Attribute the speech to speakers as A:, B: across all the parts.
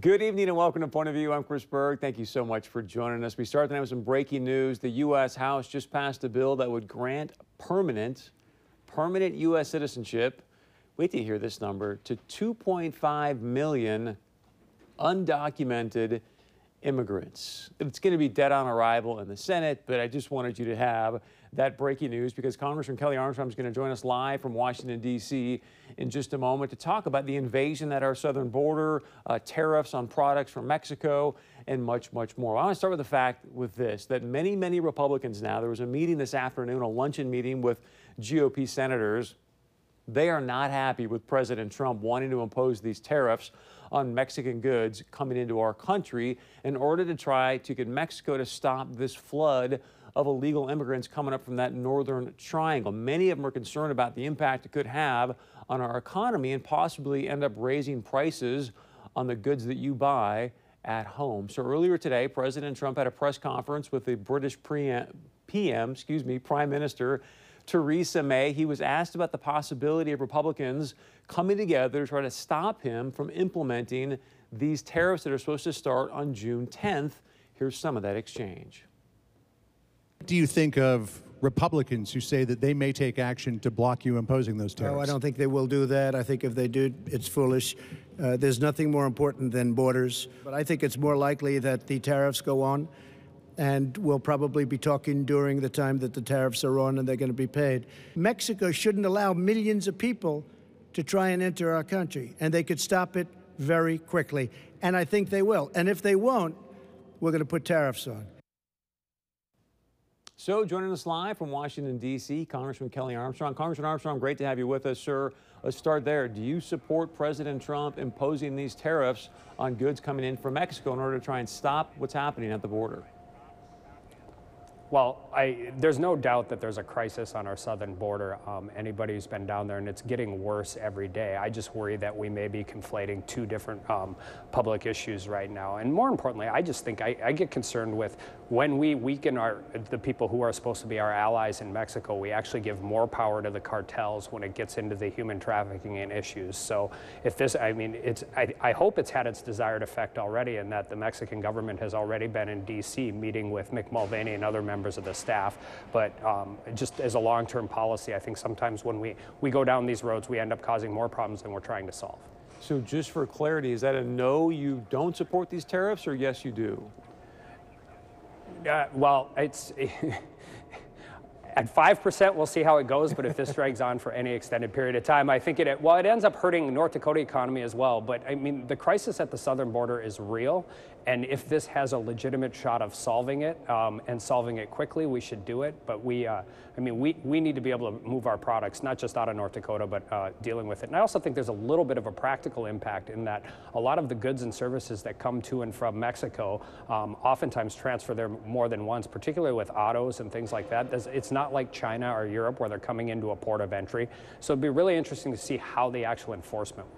A: Good evening and welcome to Point of View. I'm Chris Berg. Thank you so much for joining us. We start tonight with some breaking news. The U.S. House just passed a bill that would grant permanent, permanent U.S. citizenship. Wait till you hear this number to 2.5 million undocumented immigrants. It's going to be dead on arrival in the Senate, but I just wanted you to have that breaking news because Congressman Kelly Armstrong is going to join us live from Washington, D.C. in just a moment to talk about the invasion at our southern border, uh, tariffs on products from Mexico, and much, much more. I want to start with the fact with this that many, many Republicans now, there was a meeting this afternoon, a luncheon meeting with GOP senators. They are not happy with President Trump wanting to impose these tariffs on Mexican goods coming into our country in order to try to get Mexico to stop this flood of illegal immigrants coming up from that northern triangle. Many of them are concerned about the impact it could have on our economy and possibly end up raising prices on the goods that you buy at home. So earlier today, President Trump had a press conference with the British PM, excuse me, Prime Minister Theresa May. He was asked about the possibility of Republicans coming together to try to stop him from implementing these tariffs that are supposed to start on June 10th. Here's some of that exchange.
B: Do you think of Republicans who say that they may take action to block you imposing those tariffs?
C: No, I don't think they will do that. I think if they do, it's foolish. Uh, there's nothing more important than borders. But I think it's more likely that the tariffs go on and we'll probably be talking during the time that the tariffs are on and they're going to be paid. Mexico shouldn't allow millions of people to try and enter our country, and they could stop it very quickly. And I think they will. And if they won't, we're going to put tariffs on.
A: So, joining us live from Washington, D.C., Congressman Kelly Armstrong. Congressman Armstrong, great to have you with us, sir. Let's start there. Do you support President Trump imposing these tariffs on goods coming in from Mexico in order to try and stop what's happening at the border?
D: Well, I, there's no doubt that there's a crisis on our southern border. Um, anybody who's been down there, and it's getting worse every day. I just worry that we may be conflating two different um, public issues right now. And more importantly, I just think I, I, get concerned with when we weaken our the people who are supposed to be our allies in Mexico. We actually give more power to the cartels when it gets into the human trafficking and issues. So if this, I mean, it's I, I hope it's had its desired effect already, and that the Mexican government has already been in D.C. meeting with Mick Mulvaney and other members members of the staff. But um, just as a long-term policy, I think sometimes when we, we go down these roads, we end up causing more problems than we're trying to solve.
A: So just for clarity, is that a no, you don't support these tariffs, or yes, you do?
D: Uh, well, it's at 5%, we'll see how it goes, but if this drags on for any extended period of time, I think it, well, it ends up hurting North Dakota economy as well. But I mean, the crisis at the southern border is real. And if this has a legitimate shot of solving it um, and solving it quickly, we should do it. But we, uh, I mean, we, we need to be able to move our products, not just out of North Dakota, but uh, dealing with it. And I also think there's a little bit of a practical impact in that a lot of the goods and services that come to and from Mexico um, oftentimes transfer there more than once, particularly with autos and things like that. It's not like China or Europe where they're coming into a port of entry. So it'd be really interesting to see how the actual enforcement.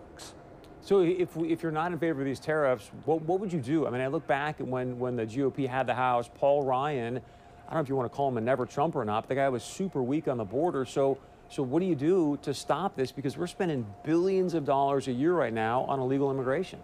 A: So if, if you're not in favor of these tariffs, what, what would you do? I mean, I look back when, when the GOP had the House, Paul Ryan, I don't know if you want to call him a never Trump or not, but the guy was super weak on the border. So, so what do you do to stop this? Because we're spending billions of dollars a year right now on illegal immigration.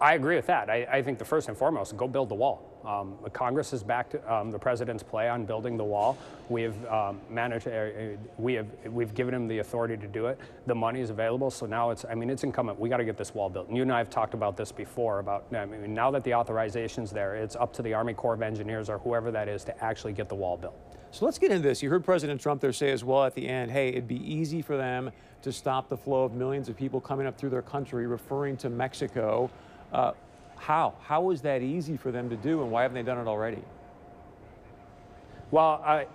D: I agree with that. I, I think the first and foremost, go build the wall. Um, Congress has backed um, the president's play on building the wall. We have um, managed. Uh, we have we've given him the authority to do it. The money is available, so now it's. I mean, it's incumbent. We got to get this wall built. And you and I have talked about this before. About I mean, now that the authorization's there, it's up to the Army Corps of Engineers or whoever that is to actually get the wall built.
A: So let's get into this. You heard President Trump there say as well at the end, hey, it'd be easy for them to stop the flow of millions of people coming up through their country, referring to Mexico. Uh, how? How is that easy for them to do, and why haven't they done it already?
D: Well, I,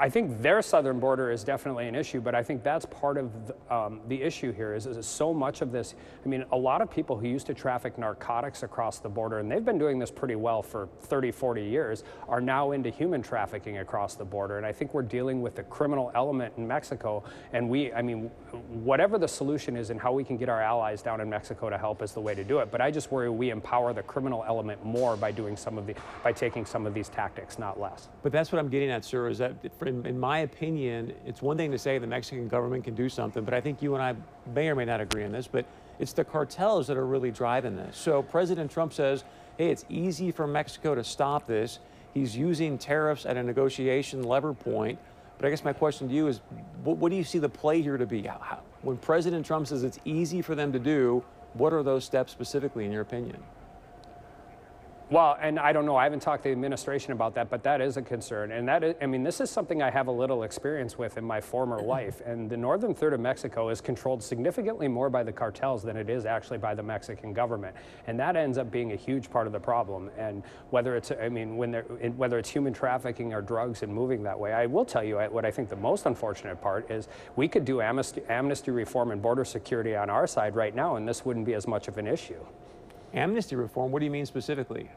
D: I think their southern border is definitely an issue, but I think that's part of the, um, the issue here is, is so much of this. I mean, a lot of people who used to traffic narcotics across the border, and they've been doing this pretty well for 30, 40 years, are now into human trafficking across the border. And I think we're dealing with the criminal element in Mexico. And we, I mean, whatever the solution is and how we can get our allies down in Mexico to help is the way to do it. But I just worry we empower the criminal element more by doing some of the, by taking some of these tactics, not less.
A: But that's what I'm getting at, sir, is that in, in my opinion, it's one thing to say the Mexican government can do something, but I think you and I may or may not agree on this, but it's the cartels that are really driving this. So President Trump says, hey, it's easy for Mexico to stop this. He's using tariffs at a negotiation lever point. But I guess my question to you is what, what do you see the play here to be? How, when President Trump says it's easy for them to do, what are those steps specifically, in your opinion?
D: Well, and I don't know, I haven't talked to the administration about that, but that is a concern. And that is, I mean, this is something I have a little experience with in my former mm-hmm. life. And the northern third of Mexico is controlled significantly more by the cartels than it is actually by the Mexican government. And that ends up being a huge part of the problem. And whether it's, I mean, when whether it's human trafficking or drugs and moving that way, I will tell you what I think the most unfortunate part is we could do amnesty, amnesty reform and border security on our side right now, and this wouldn't be as much of an issue.
A: Amnesty reform, what do you mean specifically?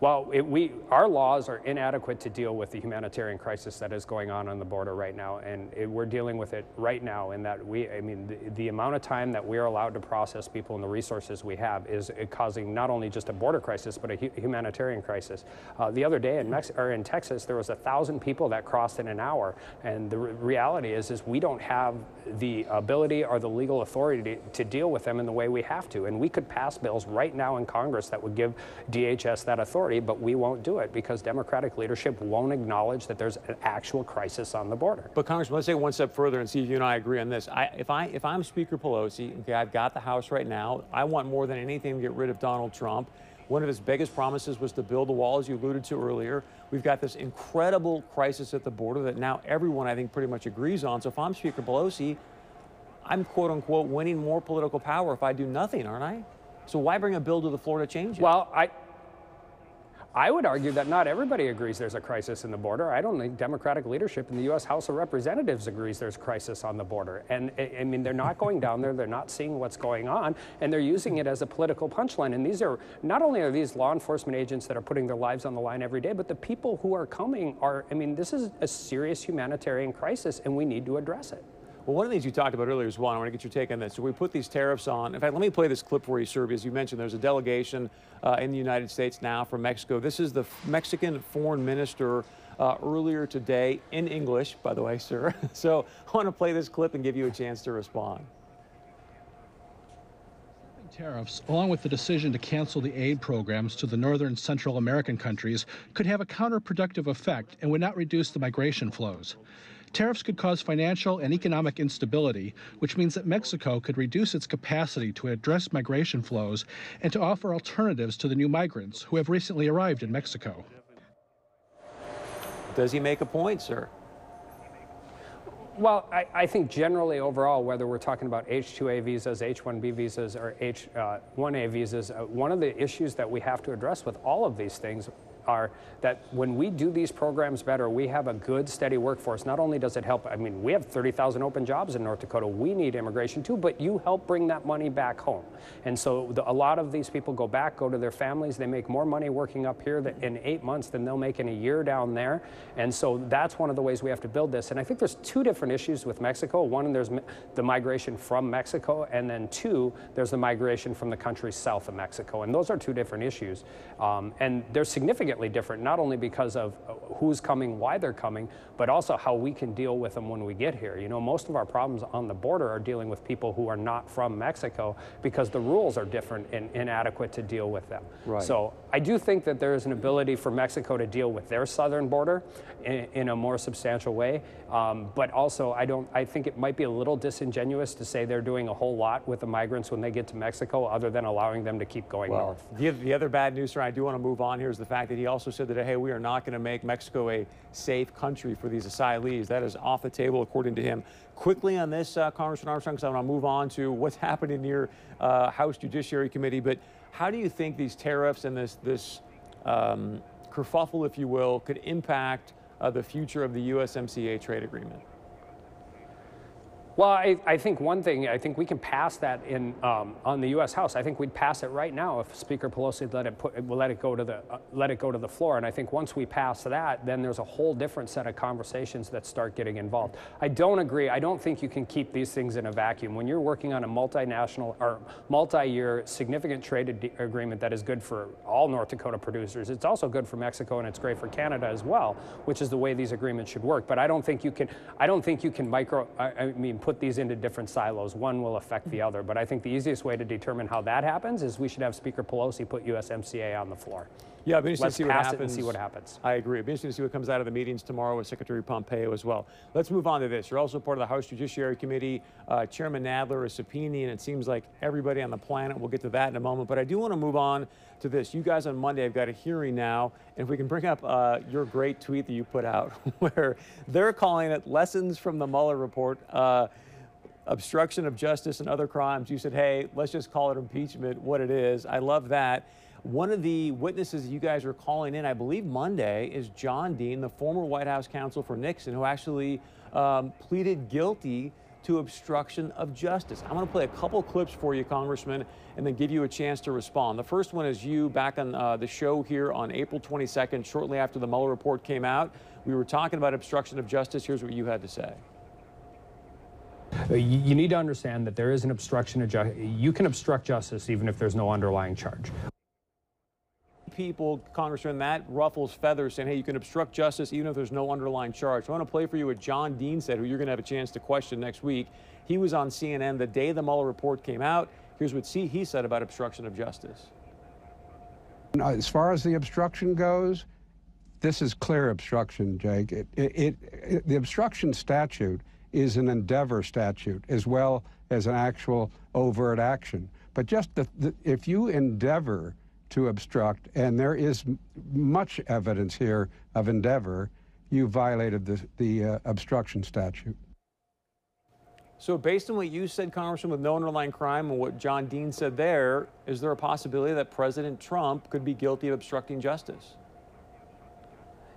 D: Well, it, we, our laws are inadequate to deal with the humanitarian crisis that is going on on the border right now, and it, we're dealing with it right now. In that we, I mean, the, the, amount of time that we are allowed to process people and the resources we have is uh, causing not only just a border crisis but a hu humanitarian crisis. Uh, the other day in Mex or in Texas, there was a thousand people that crossed in an hour, and the re reality is, is we don't have the ability or the legal authority to, to deal with them in the way we have to, and we could pass bills right now in Congress that would give DHS that authority but we won't do it because Democratic leadership won't acknowledge that there's an actual crisis on the border.
A: But Congressman, let's take one step further and see if you and I agree on this. I, if I if I'm Speaker Pelosi, okay, I've got the House right now. I want more than anything to get rid of Donald Trump. One of his biggest promises was to build a wall, as you alluded to earlier. We've got this incredible crisis at the border that now everyone, I think, pretty much agrees on. So if I'm Speaker Pelosi, I'm quote unquote winning more political power if I do nothing, aren't I? So why bring a bill to the floor to change it?
D: Well, I I would argue that not everybody agrees there's a crisis in the border. I don't think Democratic leadership in the U.S. House of Representatives agrees there's a crisis on the border. And I mean, they're not going down there, they're not seeing what's going on, and they're using it as a political punchline. And these are not only are these law enforcement agents that are putting their lives on the line every day, but the people who are coming are, I mean, this is a serious humanitarian crisis, and we need to address it.
A: Well, one of the things you talked about earlier is one. I want to get your take on this. So we put these tariffs on. In fact, let me play this clip for you, Serbia. As you mentioned, there's a delegation uh, in the United States now from Mexico. This is the Mexican foreign minister uh, earlier today in English, by the way, sir. So I want to play this clip and give you a chance to respond.
E: Tariffs, along with the decision to cancel the aid programs to the northern Central American countries, could have a counterproductive effect and would not reduce the migration flows. Tariffs could cause financial and economic instability, which means that Mexico could reduce its capacity to address migration flows and to offer alternatives to the new migrants who have recently arrived in Mexico.
A: Does he make a point, sir?
D: Well, I, I, think generally overall, whether we're talking about H-2A visas, H-1B visas, or H-1A uh, visas, uh, one of the issues that we have to address with all of these things are that when we do these programs better, we have a good, steady workforce. Not only does it help, I mean, we have 30,000 open jobs in North Dakota. We need immigration too, but you help bring that money back home. And so the, a lot of these people go back, go to their families. They make more money working up here in eight months than they'll make in a year down there. And so that's one of the ways we have to build this. And I think there's two different issues with Mexico. One, there's the migration from Mexico, and then two, there's the migration from the countries south of Mexico. And those are two different issues. Um, and they're significant significantly different, not only because of uh, who's coming, why they're coming, but also how we can deal with them when we get here. You know, most of our problems on the border are dealing with people who are not from Mexico because the rules are different and inadequate to deal with them. Right. So I do think that there is an ability for Mexico to deal with their southern border in, in a more substantial way. Um, but also, I don't. I think it might be a little disingenuous to say they're doing a whole lot with the migrants when they get to Mexico, other than allowing them to keep going
A: well,
D: north.
A: The, the other bad news, sir, I do want to move on here, is the fact that he also said that hey, we are not going to make Mexico a safe country for these asylees. That is off the table, according to him. Quickly on this, uh, Congressman Armstrong, because I want to move on to what's happening near uh, House Judiciary Committee. But how do you think these tariffs and this this um, kerfuffle, if you will, could impact uh, the future of the USMCA trade agreement?
D: Well, I, I think one thing, I think we can pass that in um, on the U.S. House. I think we'd pass it right now if Speaker Pelosi let it put, let it go to the uh, let it go to the floor. And I think once we pass that, then there's a whole different set of conversations that start getting involved. I don't agree. I don't think you can keep these things in a vacuum. When you're working on a multinational or multi-year significant trade ad- agreement that is good for all North Dakota producers, it's also good for Mexico and it's great for Canada as well, which is the way these agreements should work. But I don't think you can. I don't think you can micro. I, I mean, put these into different silos. One will affect the mm-hmm. other. But I think the easiest way to determine how that happens is we should have Speaker Pelosi put USMCA on the floor.
A: Yeah, it'll be interesting
D: Let's
A: to see what happens.
D: it and see what happens.
A: I agree. It'll be interesting to see what comes out of the meetings tomorrow with Secretary Pompeo as well. Let's move on to this. You're also part of the House Judiciary Committee. Uh, Chairman Nadler is subpoenaing, and it seems like everybody on the planet. We'll get to that in a moment. But I do want to move on to this. You guys on Monday have got a hearing now, and if we can bring up uh, your great tweet that you put out, where they're calling it lessons from the Mueller report. Uh, obstruction of justice and other crimes. You said, hey, let's just call it impeachment, what it is. I love that. One of the witnesses you guys are calling in, I believe Monday, is John Dean, the former White House counsel for Nixon, who actually um, pleaded guilty to obstruction of justice. I'm going to play a couple clips for you, Congressman, and then give you a chance to respond. The first one is you back on uh, the show here on April 22nd, shortly after the Mueller report came out. We were talking about obstruction of justice. Here's what you had to say.
D: Uh, You need to understand that there is an obstruction of justice. You can obstruct justice even if there's no underlying charge.
A: People, Congressman, that ruffles feathers saying, hey, you can obstruct justice even if there's no underlying charge. I want to play for you what John Dean said, who you're going to have a chance to question next week. He was on CNN the day the Mueller report came out. Here's what he said about obstruction of justice.
F: As far as the obstruction goes, this is clear obstruction, Jake. It, it, it- the obstruction statute is an endeavor statute as well as an actual overt action. But just the, the, if you endeavor to obstruct, and there is much evidence here of endeavor, you violated the, the uh, obstruction statute.
A: So based on what you said, Congressman, with no underlying crime and what John Dean said there, is there a possibility that President Trump could be guilty of obstructing justice?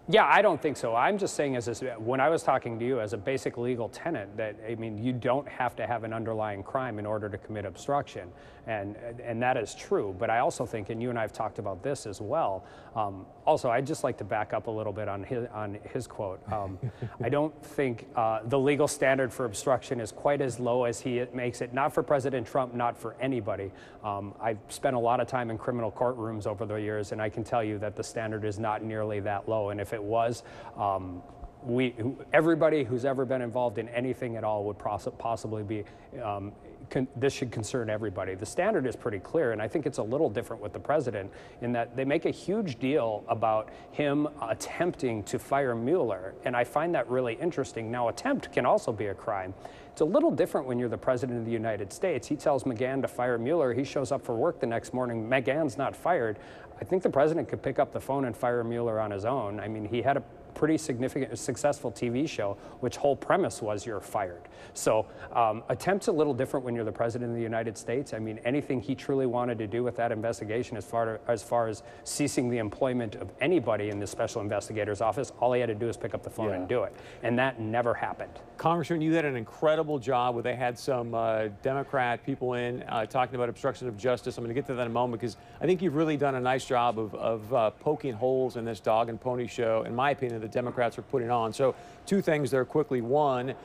D: Yeah, I don't think so. I'm just saying, as a, when I was talking to you, as a basic legal tenant, that I mean, you don't have to have an underlying crime in order to commit obstruction, and and that is true. But I also think, and you and I have talked about this as well. Um, also, I'd just like to back up a little bit on his on his quote. Um, I don't think uh, the legal standard for obstruction is quite as low as he makes it. Not for President Trump, not for anybody. Um, I've spent a lot of time in criminal courtrooms over the years, and I can tell you that the standard is not nearly that low. And if it was, um, we, everybody who's ever been involved in anything at all would poss- possibly be. Um, con- this should concern everybody. The standard is pretty clear, and I think it's a little different with the president in that they make a huge deal about him attempting to fire Mueller, and I find that really interesting. Now, attempt can also be a crime. It's a little different when you're the president of the United States. He tells McGahn to fire Mueller. He shows up for work the next morning. McGahn's not fired. I think the president could pick up the phone and fire Mueller on his own. I mean, he had a pretty significant, successful TV show, which whole premise was you're fired. So um, attempts a little different when you're the president of the United States. I mean, anything he truly wanted to do with that investigation, as far as far as ceasing the employment of anybody in the special investigator's office, all he had to do is pick up the phone
A: Yeah.
D: and do it, and that never happened.
A: Congressman, you had an incredible job where they had some uh, Democrat people in uh, talking about obstruction of justice. I'm going to get to that in a moment because I think you've really done a nice job of, of uh, poking holes in this dog and pony show, in my opinion, the Democrats are putting on. So, two things there quickly. One,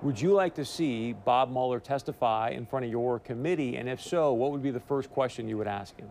A: would you like to see Bob Mueller testify in front of your committee? And if so, what would be the first question you would ask him?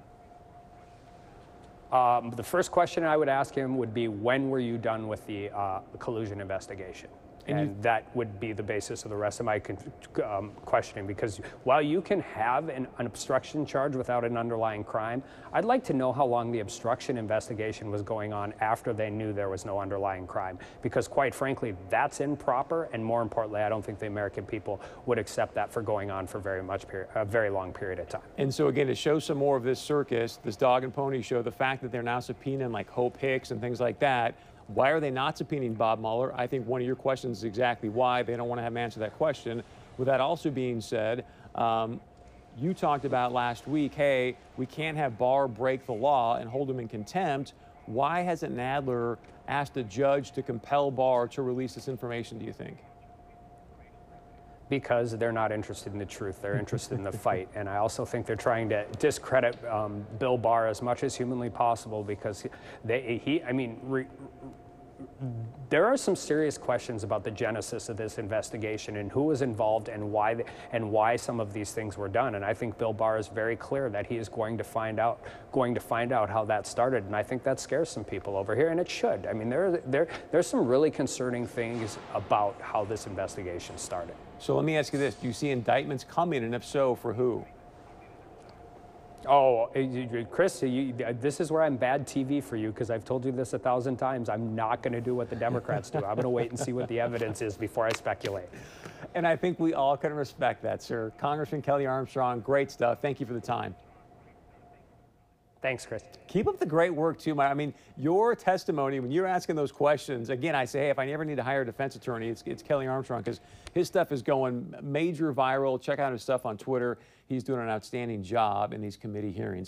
D: Um, the first question I would ask him would be, when were you done with the uh, collusion investigation? And, that would be the basis of the rest of my con- um, questioning because while you can have an, an obstruction charge without an underlying crime, I'd like to know how long the obstruction investigation was going on after they knew there was no underlying crime. Because quite frankly, that's improper, and more importantly, I don't think the American people would accept that for going on for very much period, a very long period of time.
A: And so, again, to show some more of this circus, this dog and pony show, the fact that they're now subpoenaing like Hope Hicks and things like that, why are they not subpoenaing Bob Mueller? I think one of your questions is exactly why. They don't want to have him answer that question. With that also being said, um, you talked about last week, hey, we can't have Barr break the law and hold him in contempt. Why hasn't Nadler asked a judge to compel Barr to release this information, do you think?
D: Because they're not interested in the truth. They're interested in the fight. And I also think they're trying to discredit um, Bill Barr as much as humanly possible because they, he, I mean, re, there are some serious questions about the genesis of this investigation and who was involved and why the, and why some of these things were done. And I think Bill Barr is very clear that he is going to find out going to find out how that started. And I think that scares some people over here, and it should. I mean, there there there's some really concerning things about how this investigation started.
A: So let me ask you this: Do you see indictments coming, and if so, for who?
D: Oh, eh, Chris, you, this is where I'm bad TV for you because I've told you this a thousand times. I'm not going to do what the Democrats do. I'm going to wait and see what the evidence is before I speculate.
A: And I think we all can respect that, sir. Congressman Kelly Armstrong, great stuff. Thank you for the time.
D: Thanks, Chris.
A: Keep up the great work too. My, I mean, your testimony when you're asking those questions. Again, I say, hey, if I ever need to hire a defense attorney, it's, it's Kelly Armstrong because his stuff is going major viral. Check out his stuff on Twitter. He's doing an outstanding job in these committee hearings.